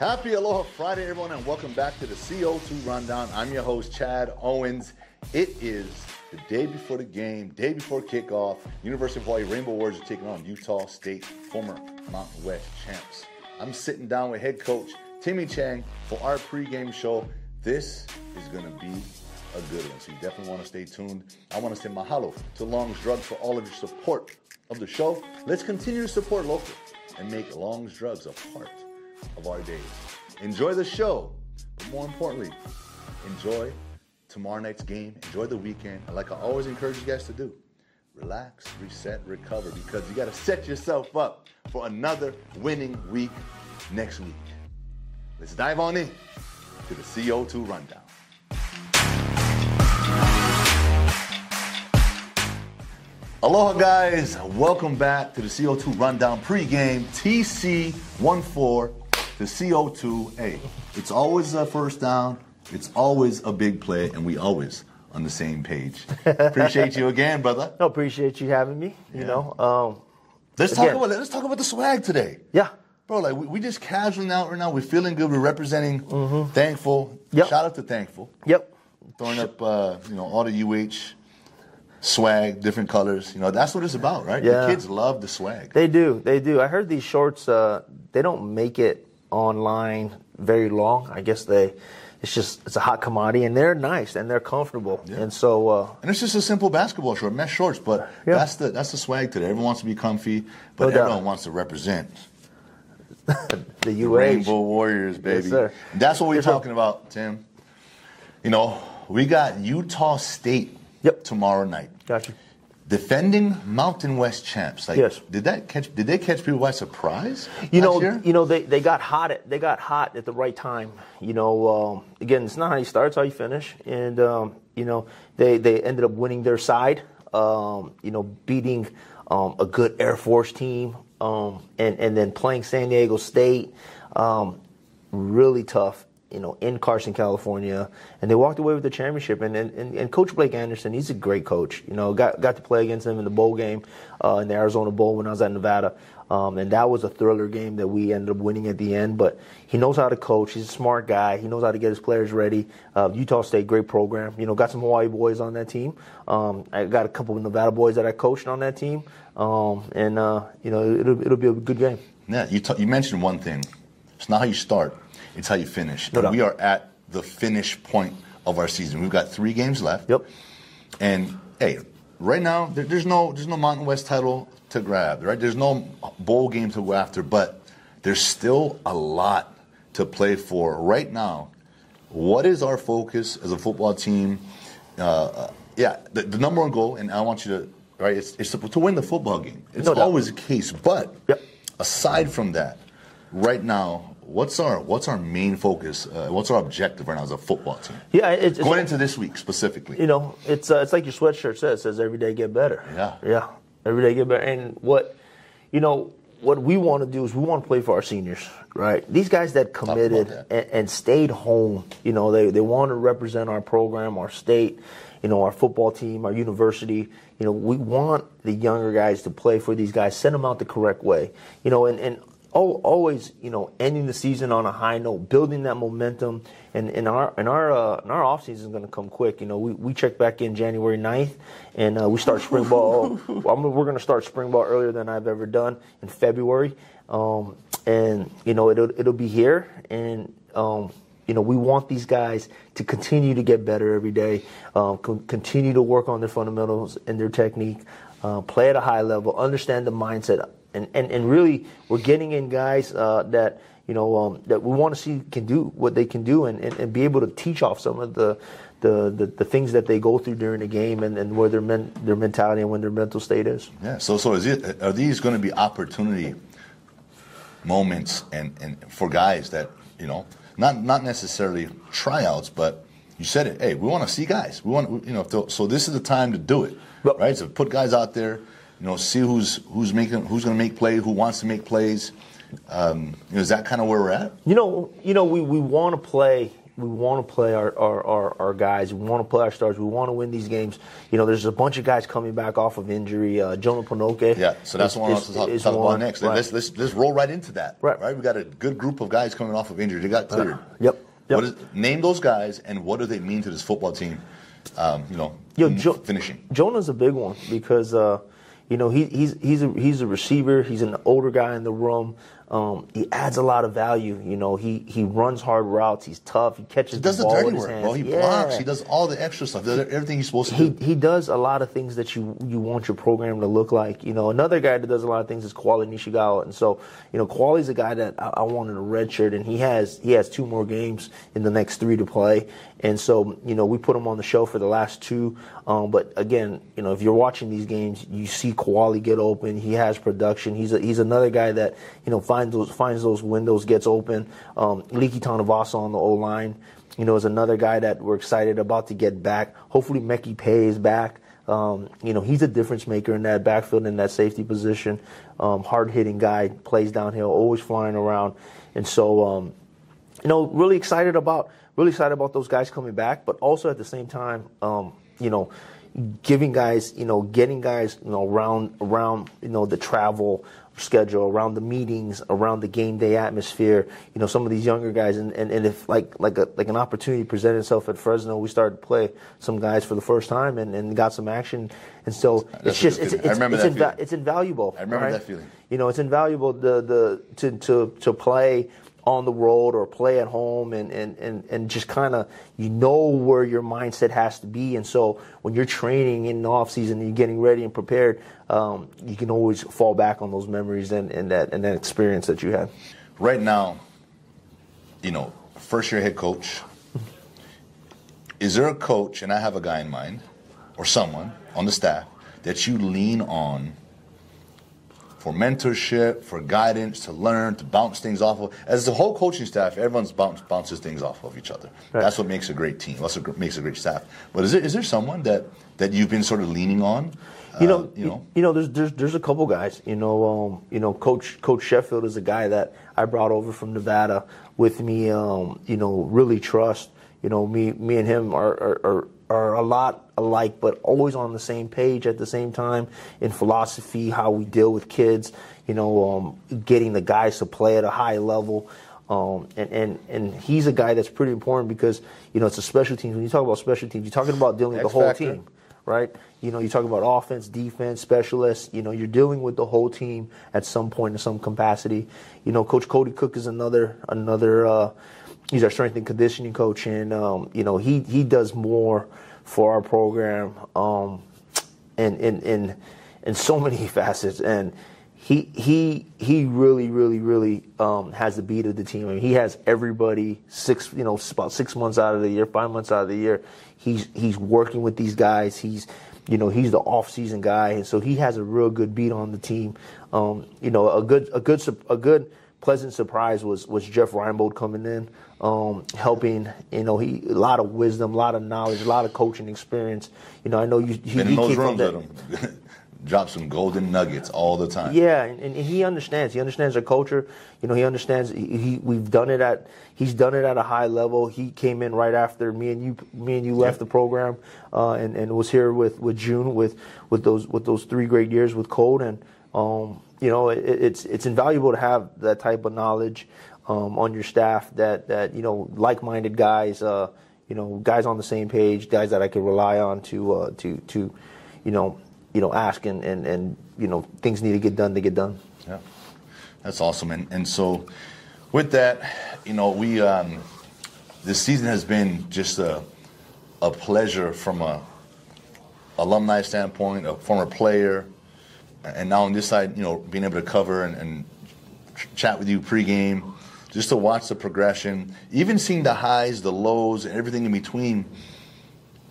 Happy Aloha Friday, everyone, and welcome back to the CO2 Rundown. I'm your host, Chad Owens. It is the day before the game, day before kickoff. University of Hawaii Rainbow Warriors are taking on Utah State, former Mountain West champs. I'm sitting down with head coach Timmy Chang for our pregame show. This is going to be a good one, so you definitely want to stay tuned. I want to say mahalo to Long's Drugs for all of your support of the show. Let's continue to support local and make Long's Drugs a part of our days. Enjoy the show, but more importantly, enjoy tomorrow night's game. Enjoy the weekend. And like I always encourage you guys to do, relax, reset, recover, because you got to set yourself up for another winning week next week. Let's dive on in to the CO2 rundown. Aloha, guys. Welcome back to the CO2 Rundown pregame TC14 the CO2. Hey, it's always a first down, it's always a big play, and we always on the same page. Appreciate you again, brother. No, appreciate you having me. You know, um, let's again. talk about let's talk about the swag today. yeah, Bro, like we, we just casually out right now. We're feeling good. We're representing Thankful. Mm-hmm. Yep. Shout out to Thankful. yep, Throwing up, uh, you know, all the UH swag, different colors. You know, that's what it's about, right? Yeah. The kids love the swag. they do, they do. I heard these shorts. Uh, they don't make it online very long. I guess they. It's just it's a hot commodity, and they're nice and they're comfortable. And so, uh, And it's just a simple basketball short, mesh shorts, but Yeah. that's the that's the swag today. Everyone wants to be comfy, but No doubt. everyone wants to represent the UH. Rainbow Warriors, baby. sir. That's what we're Yes, talking about, Tim. You know, we got Utah State Yep. tomorrow night. Got you. Defending Mountain West champs. Like, Yes. Did that catch? Did they catch people by surprise? You know, year? you know they, they got hot at they got hot at the right time. You know, um, again, it's not how you start, it's how you finish. And um, you know, they they ended up winning their side. Um, you know, beating um, a good Air Force team, um, and and then playing San Diego State, um, really tough. You know, in Carson, California, and they walked away with the championship. And and, and, Coach Blake Anderson, he's a great coach. You know, got got to play against him in the bowl game, uh, in the Arizona Bowl when I was at Nevada. Um, and that was a thriller game that we ended up winning at the end. But he knows how to coach. He's a smart guy. He knows how to get his players ready. Uh, Utah State, great program. You know, got some Hawaii boys on that team. Um, I got a couple of Nevada boys that I coached on that team. Um, and uh, you know, it'll it'll be a good game. Yeah, you, t- you mentioned one thing. It's not how you start, it's how you finish. No we are at the finish point of our season. We've got three games left. Yep. And hey, right now there, there's no there's no Mountain West title to grab, right? There's no bowl game to go after, but there's still a lot to play for right now. What is our focus as a football team? Uh, uh, yeah, the, the number one goal, and I want you to right, it's, it's to, to win the football game. It's No always the case, but Yep. aside from that, right now, what's our what's our main focus? Uh, what's our objective right now as a football team? Yeah, it's, it's Going into this week specifically. you know, it's uh, it's like your sweatshirt says, it says every day get better. Yeah. Yeah. Every day get better. And what you know, what we want to do is we want to play for our seniors, right? These guys that committed that. and, and stayed home, you know, they, they want to represent our program, our state, you know, our football team, our university. You know, we want the younger guys to play for these guys, send them out the correct way. You know, and, and always, you know, ending the season on a high note, building that momentum. And, and our and our uh, and our off season is going to come quick. You know, we, we check back in January 9th, and uh, we start spring ball. well, I'm, we're going to start spring ball earlier than I've ever done in February. Um, and you know, it'll it'll be here, and um, you know, we want these guys to continue to get better every day, um, con- continue to work on their fundamentals and their technique, uh, play at a high level, understand the mindset, and, and, and really, we're getting in guys uh, that you know um, that we want to see can do what they can do, and, and, and be able to teach off some of the the, the, the things that they go through during the game, and, and where their men, their mentality and when their mental state is. Yeah. So, so is it? Are these going to be opportunity moments and, and for guys that you know, not not necessarily tryouts, but you said it. Hey, we want to see guys. We want you know. So, this is the time to do it, Well- right? So put guys out there. You know, see who's who's making who's going to make plays, who wants to make plays. Um, you know, is that kind of where we're at? You know, you know, we, we want to play. we want to play our, our, our, our, guys. We want to play our stars. We want to win these games. You know, there's a bunch of guys coming back off of injury. Uh, Jonah Panoke. Yeah, so that's is, one I want to talk, talk about next. Right. Let's, let's, let's roll right into that. Right. Right. We got a good group of guys coming off of injury. They got cleared. Uh, yep. Yep. What is, name those guys and what do they mean to this football team? Um, you know, Yo, jo- finishing. Jonah's a big one because uh, you know he, he's he's a he's a receiver. He's an older guy in the room. Um, he adds a lot of value. You know, he he runs hard routes. He's tough. He catches. He does the, the dirty work, bro. He yeah. blocks. He does all the extra stuff. everything he's supposed to he, do. He does a lot of things that you you want your program to look like. You know, another guy that does a lot of things is Koali Nishigaya, and so you know, Koali's a guy that I, I wanted a red shirt, and he has he has two more games in the next three to play, and so you know we put him on the show for the last two. Um, but again, you know, if you're watching these games, you see Koali get open. He has production. He's a, he's another guy that you know finds those finds those windows, gets open. Um, Liki Tanavasa on the O line, you know, is another guy that we're excited about to get back. Hopefully, Meki Pei is back. Um, you know, he's a difference maker in that backfield in that safety position. Um, hard hitting guy, plays downhill, always flying around, and so um, you know, really excited about really excited about those guys coming back, but also at the same time, um, you know, giving guys, you know, getting guys, you know, around around, you know, the travel schedule, around the meetings, around the game day atmosphere. You know, some of these younger guys, and, and, and if like like a like an opportunity presented itself at Fresno, we started to play some guys for the first time and, and got some action. And so That's it's just it's, it's, it's, inva- it's, invaluable. I remember right? that feeling. You know, it's invaluable the the to to to play on the road or play at home and, and, and, and just kind of you know where your mindset has to be. And so when you're training in the off season and you're getting ready and prepared um, you can always fall back on those memories and, and that and that experience that you had. Right now you know first year head coach is there a coach and i have a guy in mind or someone on the staff that you lean on for mentorship, for guidance, to learn, to bounce things off of. As the whole coaching staff, everyone's bounce, bounces things off of each other. Right. That's what makes a great team. That's what makes a great staff. But is there, is there someone that, that you've been sort of leaning on? You know, uh, you know, you know. There's, there's there's a couple guys. You know, um, you know, Coach Coach Sheffield is a guy that I brought over from Nevada with me. Um, you know, really trust. You know, me me and him are, are, are are a lot alike, but always on the same page at the same time in philosophy, how we deal with kids, you know, um, getting the guys to play at a high level. Um, and, and, and he's a guy that's pretty important because, you know, it's a special teams. When you talk about special teams, you're talking about dealing with the whole factor. team, right? You know, you talk about offense, defense, specialists. You know, you're dealing with the whole team at some point in some capacity. You know, Coach Cody Cook is another another uh, he's our strength and conditioning coach, and um, you know he he does more for our program, um, in in in in so many facets, and he he he really really really um, has the beat of the team. I mean, he has everybody six you know about six months out of the year, five months out of the year. He's he's working with these guys. He's you know he's the off season guy, and so he has a real good beat on the team. Um, you know, a good a good a good pleasant surprise was was Jeff Reinebold coming in, um, helping. You know, he a lot of wisdom, a lot of knowledge, a lot of coaching experience. You know, I know you. He, Been in those rooms with him. Drop some golden nuggets all the time. Yeah, and, and, he understands. He understands our culture. You know, he understands. He, he, we've done it at. He's done it at a high level. He came in right after me and you. Me and you left the program, uh, and and was here with with June with with those with those three great years with Colt and. Um, you know, it, it's it's invaluable to have that type of knowledge um, on your staff. That that you know, like-minded guys, uh, you know, guys on the same page, guys that I can rely on to uh, to to, you know, you know, ask and, and and you know, things need to get done. to get done. Yeah, that's awesome. And and so, with that, you know, we um, this season has been just a a pleasure from a alumni standpoint, a former player and now on this side, you know, being able to cover and, and chat with you pregame, just to watch the progression, even seeing the highs, the lows, and everything in between.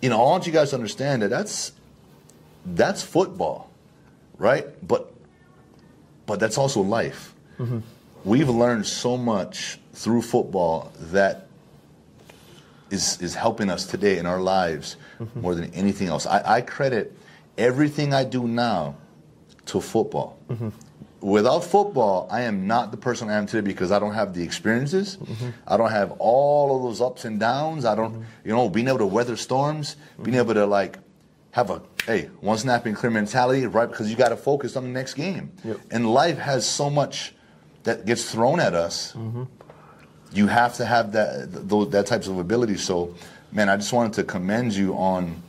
You know, I want you guys to understand that that's that's football, right? But but that's also life. Mm-hmm. We've learned so much through football that is is helping us today in our lives mm-hmm. more than anything else. I, I credit everything I do now to football. Mm-hmm. Without football, I am not the person I am today because I don't have the experiences. Mm-hmm. I don't have all of those ups and downs. I don't, mm-hmm. you know, being able to weather storms, being mm-hmm. able to like have a hey one snap and clear mentality, right? Because you got to focus on the next game. Yep. And life has so much that gets thrown at us. You have to have that those, that types of ability. So, man, I just wanted to commend you on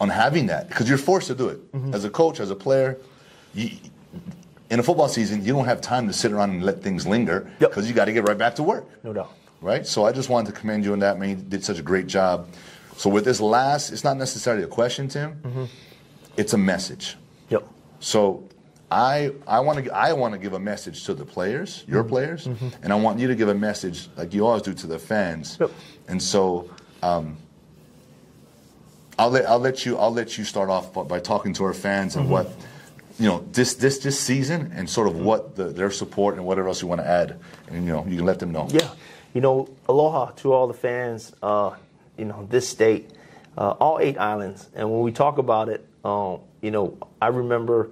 on having that because you're forced to do it as a coach, as a player. You, in a football season, you don't have time to sit around and let things linger Yep. because you got to get right back to work No doubt. right? So I just wanted to commend you on that. Man, you did such a great job. So with this last, it's not necessarily a question, Tim. Mm-hmm. It's a message. Yep. So I I want to I want to give a message to the players, your mm-hmm. players, mm-hmm. and I want you to give a message like you always do to the fans. Yep. And so um, I'll let I'll let you I'll let you start off by, by talking to our fans and what you know this this this season and sort of what the, their support and whatever else you want to add, and you know you can let them know. Yeah, you know, aloha to all the fans. Uh, you know, this state, uh, all eight islands, and when we talk about it, um, you know, I remember,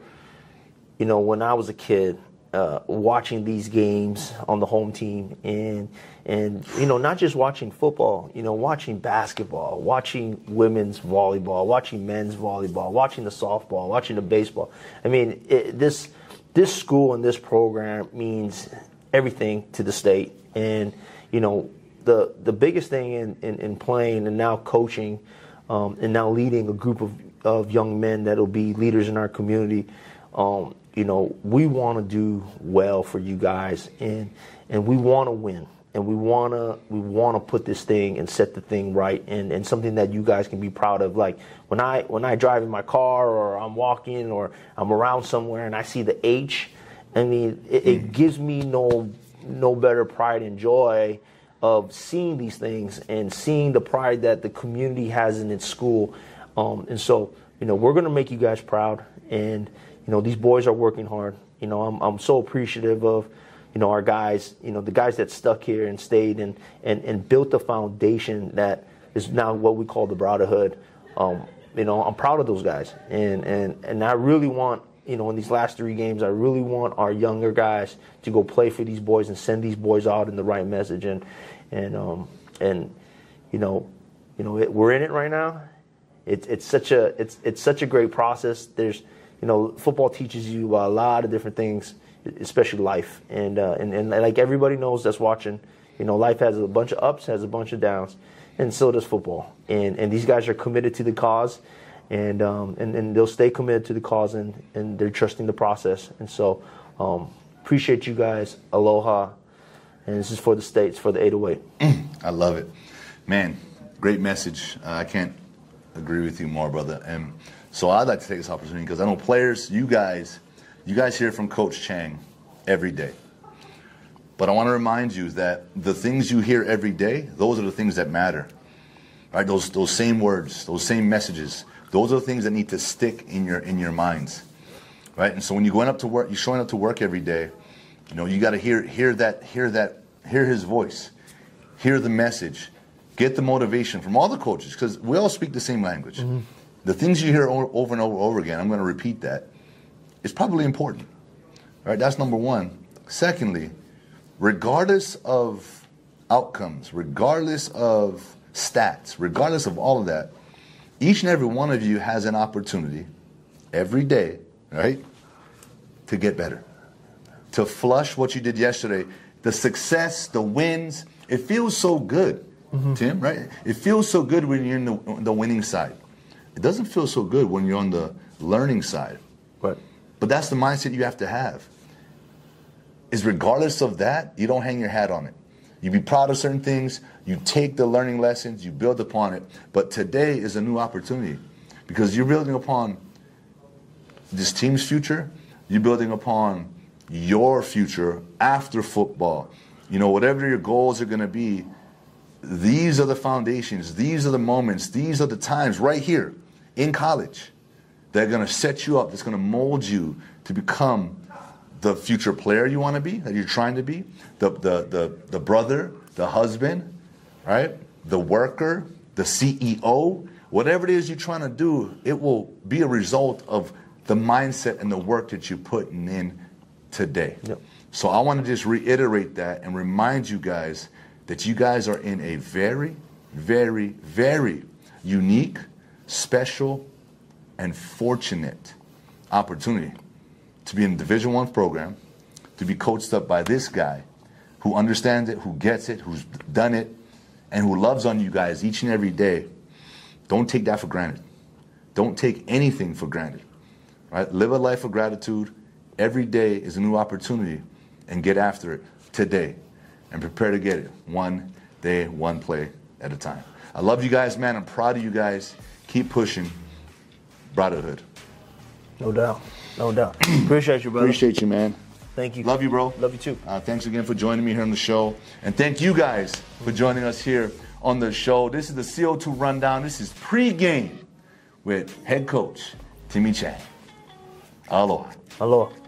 you know, when I was a kid, uh, watching these games on the home team, and and you know, not just watching football, you know, watching basketball, watching women's volleyball, watching men's volleyball, watching the softball, watching the baseball. I mean, it, this this school and this program means everything to the state, and you know, the the biggest thing in in, in playing and now coaching, um, and now leading a group of of young men that'll be leaders in our community. Um, you know, we want to do well for you guys, and and we want to win, and we wanna we wanna put this thing and set the thing right, and, and something that you guys can be proud of. Like when I when I drive in my car, or I'm walking, or I'm around somewhere, and I see the H, I mean, it, it gives me no no better pride and joy of seeing these things and seeing the pride that the community has in its school. Um, and so, you know, we're going to make you guys proud. And, you know, these boys are working hard. You know, I'm, I'm so appreciative of, you know, our guys, you know, the guys that stuck here and stayed and, and, and built the foundation that is now what we call the brotherhood. Um, you know, I'm proud of those guys. And, and, and I really want, you know, in these last three games, I really want our younger guys to go play for these boys and send these boys out in the right message. And, and, um, and, you know, you know, it, we're in it right now. It's it's such a it's it's such a great process. There's, you know, football teaches you a lot of different things, especially life. And uh, and and like everybody knows that's watching, you know, life has a bunch of ups, has a bunch of downs, and so does football. And and these guys are committed to the cause, and um, and and they'll stay committed to the cause, and and they're trusting the process. And so, um, appreciate you guys. Aloha. And this is for the states, for the 808. I love it, man. Great message. Uh, I can't agree with you more, brother. And so I'd like to take this opportunity because I know players, you guys, you guys hear from Coach Chang every day. But I want to remind you that the things you hear every day, those are the things that matter. Right? Those those same words, those same messages, those are the things that need to stick in your in your minds. Right? And so when you're going up to work, you're showing up to work every day, you know, you got to hear hear that hear that hear his voice, hear the message, get the motivation from all the coaches because we all speak the same language. Mm-hmm. The things you hear over and over and over again, I'm going to repeat that. It's probably important. All right, that's number one. Secondly, regardless of outcomes, regardless of stats, regardless of all of that, each and every one of you has an opportunity every day, right, to get better to flush what you did yesterday. The success, the wins, it feels so good, Mm-hmm. Tim, right? It feels so good when you're in the, the winning side. It doesn't feel so good when you're on the learning side. Right. But that's the mindset you have to have. Is regardless of that, you don't hang your hat on it. You be proud of certain things, you take the learning lessons, you build upon it. But today is a new opportunity because you're building upon this team's future, you're building upon your future after football. You know, whatever your goals are going to be, these are the foundations, these are the moments, these are the times right here in college that are going to set you up, that's going to mold you to become the future player you want to be, that you're trying to be, the, the, the, the brother, the husband, right? The worker, the CEO, whatever it is you're trying to do, it will be a result of the mindset and the work that you're putting in today. Yep. So I want to just reiterate that and remind you guys that you guys are in a very, very, very unique, special, and fortunate opportunity to be in a Division One program, to be coached up by this guy who understands it, who gets it, who's done it, and who loves on you guys each and every day. Don't take that for granted. Don't take anything for granted. Right? Live a life of gratitude. Every day is a new opportunity, and get after it today, and prepare to get it one day, one play at a time. I love you guys, man. I'm proud of you guys. Keep pushing. Brotherhood. No doubt. No doubt. Appreciate you, brother. Appreciate you, man. Thank you. Love you, bro. Love you too. Uh, thanks again for joining me here on the show. And thank you guys for joining us here on the show. This is the CO2 Rundown. This is pregame with head coach Timmy Chang. Aloha. Aloha.